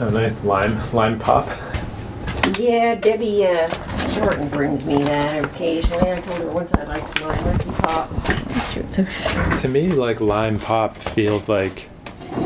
A nice lime lime pop. Yeah, Debbie uh, Shorten brings me that occasionally. I told her once I liked my Ricky Pop. To me, like lime pop feels like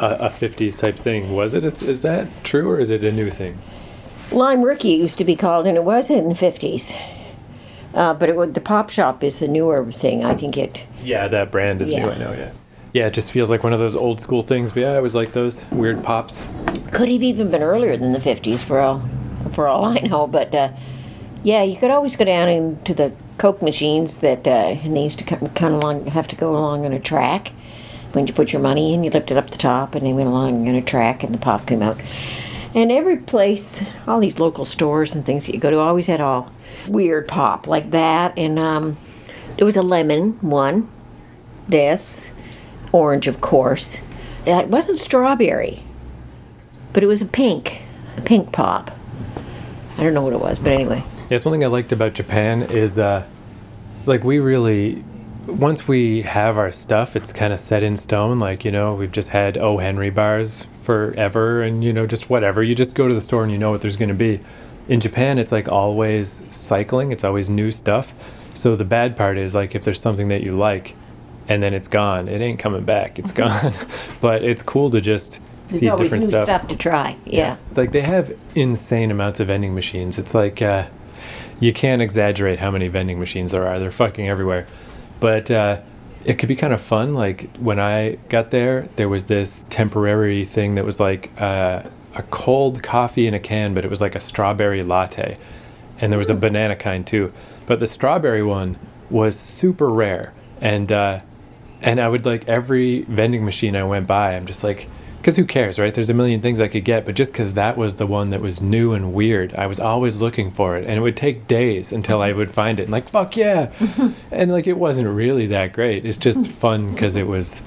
a, a 50s type thing. Was it? A, is that true or is it a new thing? Lime Rickey used to be called, and it was in the 50s. Uh, but it, the Pop Shop is the newer thing. I think it. Yeah, that brand is new. I know. Yeah. Yeah, it just feels like one of those old school things. But yeah, I was like those weird pops. Could have even been earlier than the 50s for all, for all I know. But uh, yeah, you could always go down into the Coke machines that, uh, and they used to come, kind of have to go along on a track. When you put your money in, you lifted up the top, and they went along on a track, and the pop came out. And every place, all these local stores and things that you go to, always had all weird pop like that. And um, there was a lemon one, this, orange, of course. It wasn't strawberry but it was a pink, a pink pop. I don't know what it was, but anyway. Yeah, it's one thing I liked about Japan is uh, like we really once we have our stuff, it's kind of set in stone. Like you know, we've just had O Henry bars forever, and you know, just whatever. You just go to the store and you know what there's going to be. In Japan, it's like always cycling. It's always new stuff. So the bad part is like if there's something that you like, and then it's gone, it ain't coming back. It's gone. but it's cool to just There's see always different new stuff. stuff. to try. Yeah. It's like they have insane amounts of vending machines. It's like uh, you can't exaggerate how many vending machines there are. They're fucking everywhere. But uh, it could be kind of fun. Like when I got there, there was this temporary thing that was like uh, a cold coffee in a can, but it was like a strawberry latte. And there was a banana kind too. But the strawberry one was super rare. And uh, and I would like every vending machine I went by, I'm just like, because who cares, right? There's a million things I could get, but just because that was the one that was new and weird, I was always looking for it, and it would take days until I would find it. And like, fuck yeah, and like it wasn't really that great. It's just fun because it was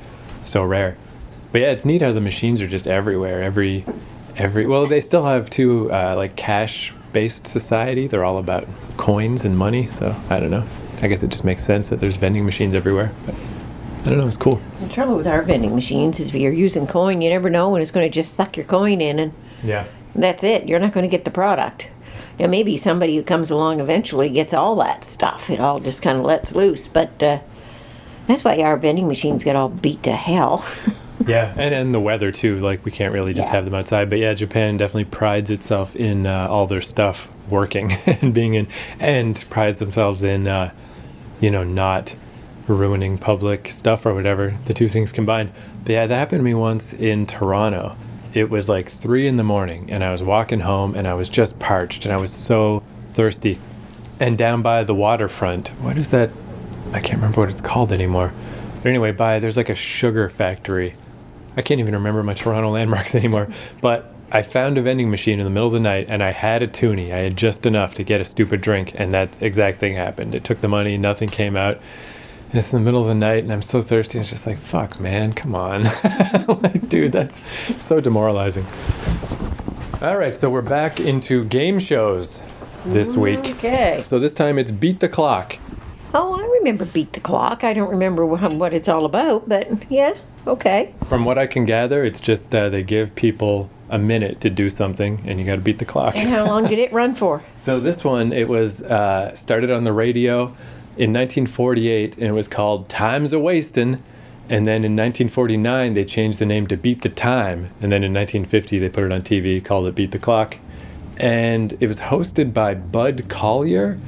so rare. But yeah, it's neat how the machines are just everywhere. Every, every. Well, they still have two uh, like cash-based society. They're all about coins and money. So I don't know. I guess it just makes sense that there's vending machines everywhere. But I don't know. It's cool. The trouble with our vending machines is if you're using coin, you never know when it's going to just suck your coin in, and Yeah. that's it. You're not going to get the product. Now, maybe somebody who comes along eventually gets all that stuff. It all just kind of lets loose. But uh, that's why our vending machines get all beat to hell. Yeah, and and the weather too. Like we can't really just Yeah. have them outside. But yeah, Japan definitely prides itself in uh, all their stuff working and being in, and prides themselves in, uh, you know, not ruining public stuff or whatever. The two things combined. But yeah, that happened to me once in Toronto. It was like three in the morning, and I was walking home, and I was just parched, and I was so thirsty. And down by the waterfront, what is that? I can't remember what it's called anymore. But anyway, by there's like a sugar factory. I can't even remember my Toronto landmarks anymore. But I found a vending machine in the middle of the night and I had a toonie. I had just enough to get a stupid drink, and that exact thing happened. It took the money, nothing came out. And it's in the middle of the night and I'm so thirsty. It's just like, fuck, man, come on. like, dude, that's so demoralizing. All right, so we're back into game shows this week. Okay. So this time it's Beat the Clock. Oh, I remember Beat the Clock. I don't remember what it's all about, but yeah, okay. From what I can gather, it's just uh, they give people a minute to do something, and you got to beat the clock. And how long did it run for? so this one, it was uh, started on the radio in 1948, and it was called "Time's a Wastin'." And then in 1949, they changed the name to Beat the Time. And then in 1950, they put it on TV, called it Beat the Clock. And it was hosted by Bud Collyer,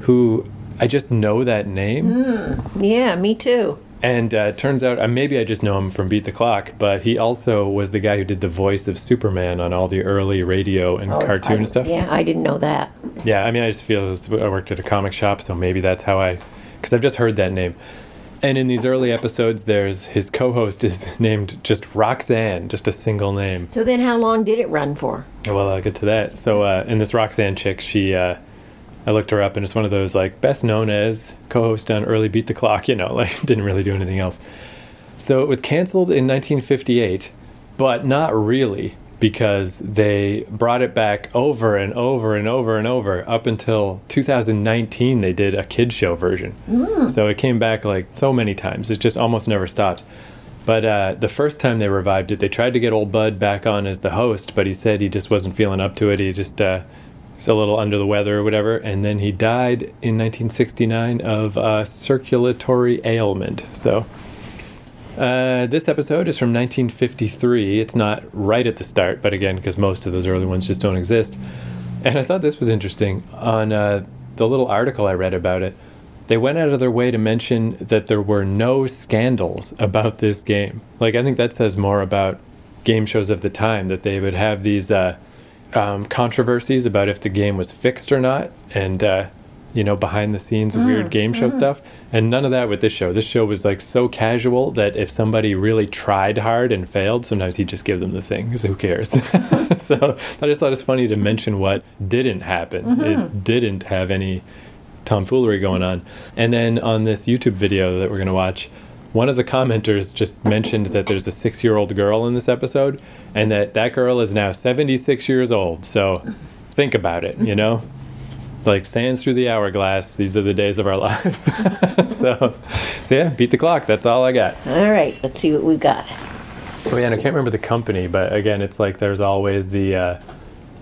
who I just know that name. Hmm. Yeah, me too. And uh, it turns out, uh, maybe I just know him from Beat the Clock, but he also was the guy who did the voice of Superman on all the early radio and cartoon I- stuff. Yeah, I didn't know that. Yeah, I mean, I just feel as I worked at a comic shop, so maybe that's how I, because I've just heard that name. And in these early episodes, there's his co-host is named just Roxanne, just a single name. So then, how long did it run for? Well, I'll get to that. So, uh, in this Roxanne chick, she, uh, I looked her up, and it's one of those like best known as co-host on Early Beat the Clock. You know, like didn't really do anything else. So it was canceled in 1958, but not really because they brought it back over and over and over and over up until 2019. They did a kids show version, so it came back like so many times. It just almost never stopped. But uh, the first time they revived it, they tried to get old Bud back on as the host, but he said he just wasn't feeling up to it. He just uh, was a little under the weather or whatever. And then he died in 1969 of uh, circulatory ailment. So uh, this episode is from 1953. It's not right at the start, but again, because most of those early ones just don't exist. And I thought this was interesting. On uh, the little article I read about it, they went out of their way to mention that there were no scandals about this game. Like, I think that says more about game shows of the time, that they would have these uh, um, controversies about if the game was fixed or not, and, uh, you know, behind the scenes weird game show stuff. And none of that with this show. This show was like so casual that if somebody really tried hard and failed, sometimes he'd just give them the thing. who cares? so I just thought it's funny to mention what didn't happen. It didn't have any tomfoolery going on. And then on this YouTube video that we're going to watch, one of the commenters just mentioned that there's a six year old girl in this episode and that that girl is now 76 years old. So think about it, you know? Like sands through the hourglass, these are the days of our lives. so, so yeah, beat the clock. That's all I got. All right, let's see what we've got. Oh yeah, and I can't remember the company, but again, it's like there's always the, uh,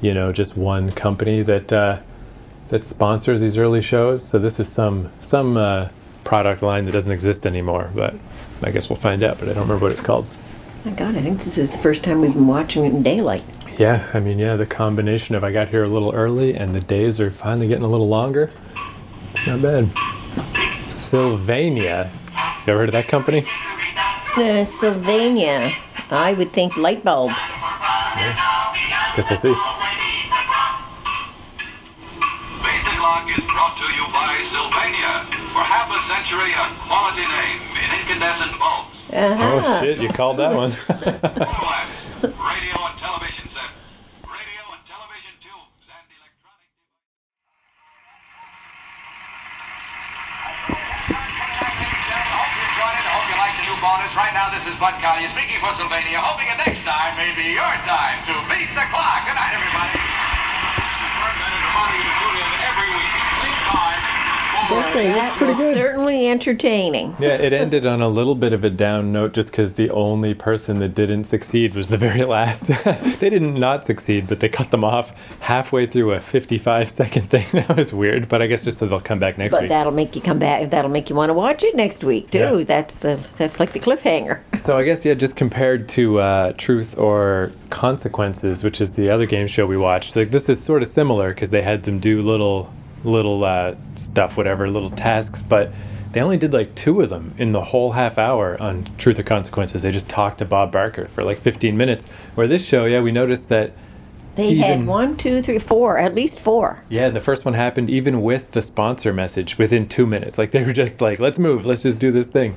you know, just one company that uh, that sponsors these early shows. So this is some some uh, product line that doesn't exist anymore, but I guess we'll find out. But I don't remember what it's called. My God, I think this is the first time we've been watching it in daylight. Yeah, I mean, yeah, the combination of I got here a little early and the days are finally getting a little longer. It's not bad. Sylvania. You ever heard of that company? Uh, Sylvania, I would think light bulbs. Yeah. Guess we'll see. Half a century, quality name in incandescent bulbs. Uh-huh. Oh shit, you called that one. Radio and television sets, radio and television tubes, and electronic I hope you enjoyed it. Hope you liked the new bonus. Right now, this is Bud Collyer speaking for Sylvania, hoping that next time may be your time to beat the clock. Good night, everybody. Every week, same time. That was certainly entertaining. Yeah, it ended on a little bit of a down note just because the only person that didn't succeed was the very last. they didn't not succeed, but they cut them off halfway through a 55 second thing. That was weird, but I guess just so they'll come back next But week. But that'll make you come back. That'll make you want to watch it next week too. Yeah. That's the that's like the cliffhanger. So I guess yeah, just compared to uh, Truth or Consequences, which is the other game show we watched, like this is sort of similar because they had them do little little uh, stuff, whatever, little tasks, but they only did like two of them in the whole half hour on Truth or Consequences. They just talked to Bob Barker for like 15 minutes. Where this show, yeah, we noticed that They Even- had one, two, three, four, at least four. yeah, the first one happened even with the sponsor message within two minutes. Like they were just like, let's move, let's just do this thing.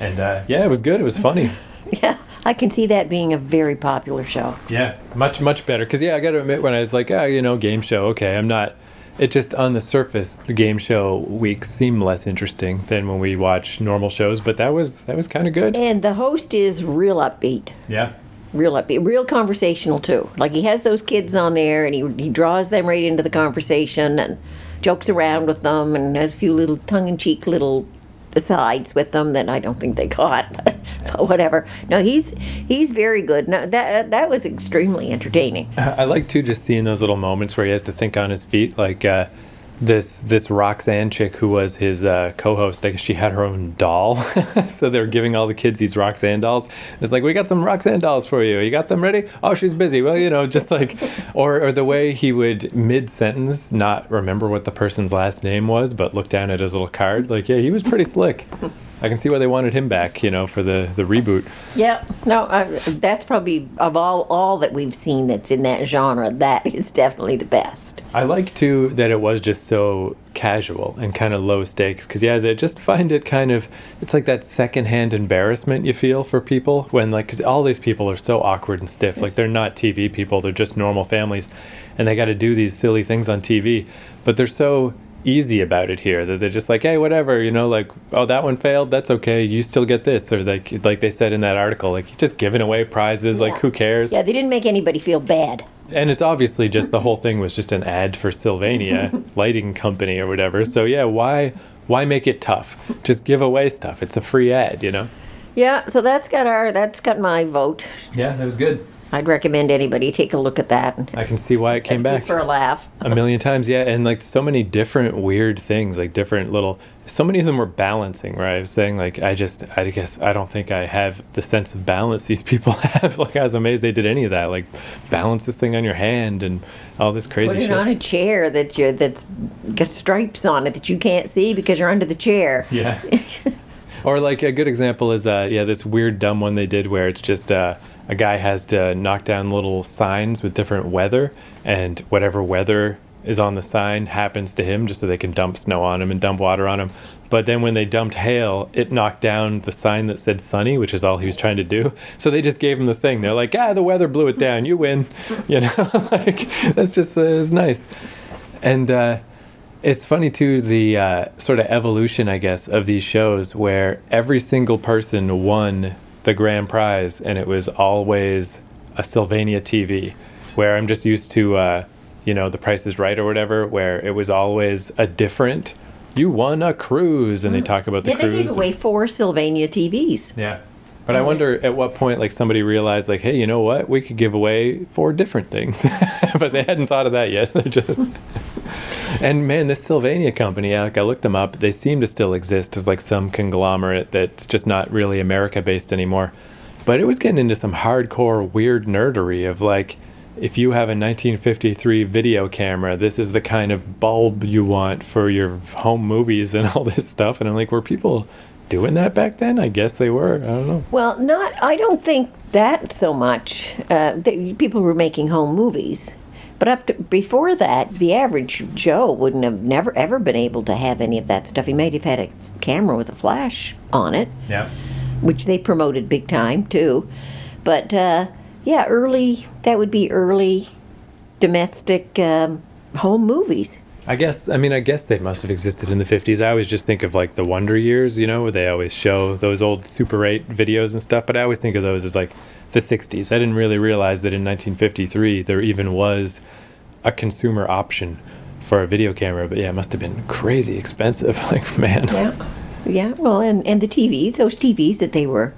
And uh, yeah, it was good. It was funny. Yeah, I can see that being a very popular show. Yeah, much much better. Because yeah, I got to admit, when I was like, ah, you know, game show, okay, I'm not. It just on the surface, the game show weeks seem less interesting than when we watch normal shows. But that was that was kind of good. And the host is real upbeat. Yeah, real upbeat, real conversational too. Like he has those kids on there, and he he draws them right into the conversation and jokes around with them, and has a few little tongue in cheek little asides with them that I don't think they caught, but, but whatever. No, he's he's very good. No, that that was extremely entertaining. I like too just seeing those little moments where he has to think on his feet, like. uh this this Roxanne chick who was his uh, co-host, I guess she had her own doll, so they were giving all the kids these Roxanne dolls. It's like we got some Roxanne dolls for you. You got them ready? Oh, she's busy. Well, you know, just like, or or the way he would mid sentence not remember what the person's last name was, but look down at his little card. Like, yeah, he was pretty slick. I can see why they wanted him back, you know, for the the reboot. Yeah, no, uh, that's probably of all all that we've seen that's in that genre. That is definitely the best. I like too that it was just so casual and kind of low stakes because yeah, they just find it kind of it's like that secondhand embarrassment you feel for people when like because all these people are so awkward and stiff. Like they're not TV people they're just normal families and they got to do these silly things on TV but they're so easy about it here that they're just like hey whatever you know like oh that one failed that's okay you still get this or like like they said in that article like just giving away prizes like who cares? Yeah, they didn't make anybody feel bad. And it's obviously just the whole thing was just an ad for Sylvania lighting company or whatever. So yeah, why why make it tough? Just give away stuff. It's a free ad, you know. Yeah, so that's got our that's got my vote. Yeah, that was good. I'd recommend anybody take a look at that. I can see why it came back. for a laugh. a million times yeah and like so many different weird things like different little so many of them were balancing right i was saying like i just i guess i don't think i have the sense of balance these people have like i was amazed they did any of that like balance this thing on your hand and all this crazy Put it shit on a chair that you that's got stripes on it that you can't see because you're under the chair. yeah or like a good example is uh yeah this weird dumb one they did where it's just uh a guy has to knock down little signs with different weather and whatever weather is on the sign happens to him just so they can dump snow on him and dump water on him. But then when they dumped hail it knocked down the sign that said sunny which is all he was trying to do. So they just gave him the thing. They're like ah the weather blew it down. You win. You know like that's just uh, nice. And uh it's funny too the uh, sort of evolution, I guess, of these shows where every single person won the grand prize, and it was always a Sylvania TV. Where I'm just used to, uh, you know, The Price is Right or whatever, where it was always a different. You won a cruise, and they talk about the Yeah, they cruise. gave away four Sylvania TVs. Yeah. But I wonder at what point, like, somebody realized, like, hey, you know what? We could give away four different things. but they hadn't thought of that yet. They're just. And man, this Sylvania company, like, I looked them up. They seem to still exist as, like, some conglomerate that's just not really America based anymore. But it was getting into some hardcore, weird nerdery of, like, if you have a 1953 video camera, this is the kind of bulb you want for your home movies and all this stuff. And I'm like, were people doing that back then? I guess they were. I don't know. Well, not. I don't think that so much. Uh, they, people were making home movies, but up to before that, the average Joe wouldn't have never ever been able to have any of that stuff. He might have had a camera with a flash on it, Yeah. which they promoted big time too. But uh, yeah, early that would be early domestic um, home movies. I guess, I mean, I guess they must have existed in the 50s. I always just think of like the Wonder Years, you know, where they always show those old Super 8 videos and stuff, but I always think of those as like the 60s. I didn't really realize that in 1953 there even was a consumer option for a video camera, but yeah, it must have been crazy expensive. Like, man. Yeah, yeah. Well, and and the TVs, those TVs that they were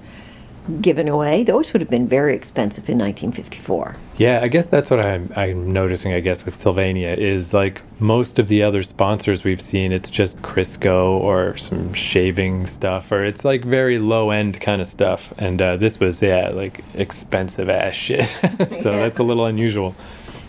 giving away, those would have been very expensive in 1954. Yeah, I guess that's what I'm, I'm noticing, I guess, with Sylvania is like most of the other sponsors we've seen, it's just Crisco or some shaving stuff, or it's like very low end kind of stuff. And uh, this was, yeah, like expensive ass shit. so that's a little unusual.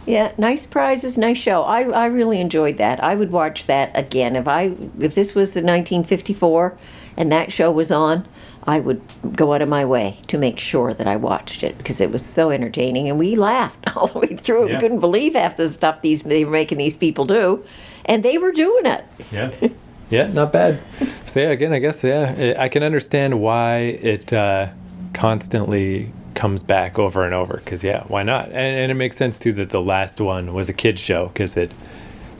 Yeah, nice prizes, nice show. I, I really enjoyed that. I would watch that again if I if this was the 1954 and that show was on. I would go out of my way to make sure that I watched it because it was so entertaining and we laughed all the way through. Yeah. We couldn't believe half the stuff these they were making these people do, and they were doing it. Yeah. Yeah, not bad. So yeah, again, I guess yeah, I can understand why it uh, constantly comes back over and over. Because yeah, why not? And, and it makes sense too that the last one was a kids show because it,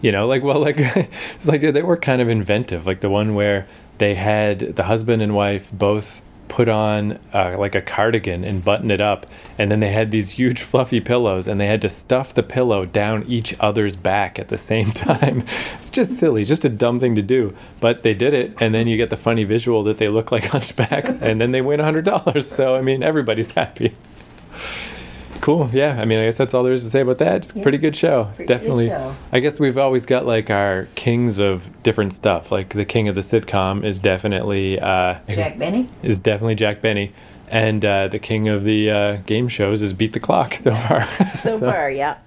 you know, like well, like it's like they were kind of inventive. Like the one where they had the husband and wife both put on uh, like a cardigan and button it up and then they had these huge fluffy pillows and they had to stuff the pillow down each other's back at the same time. It's just silly just a dumb thing to do but they did it and then you get the funny visual that they look like hunchbacks and then they win a hundred dollars. So i mean everybody's happy cool yeah i mean i guess that's all there is to say about that it's a pretty good show good definitely show. i guess we've always got like our kings of different stuff like the king of the sitcom is definitely uh Jack Benny. is definitely Jack Benny, and uh, the king of the uh, game shows is Beat the Clock so far. So far, yeah, yeah.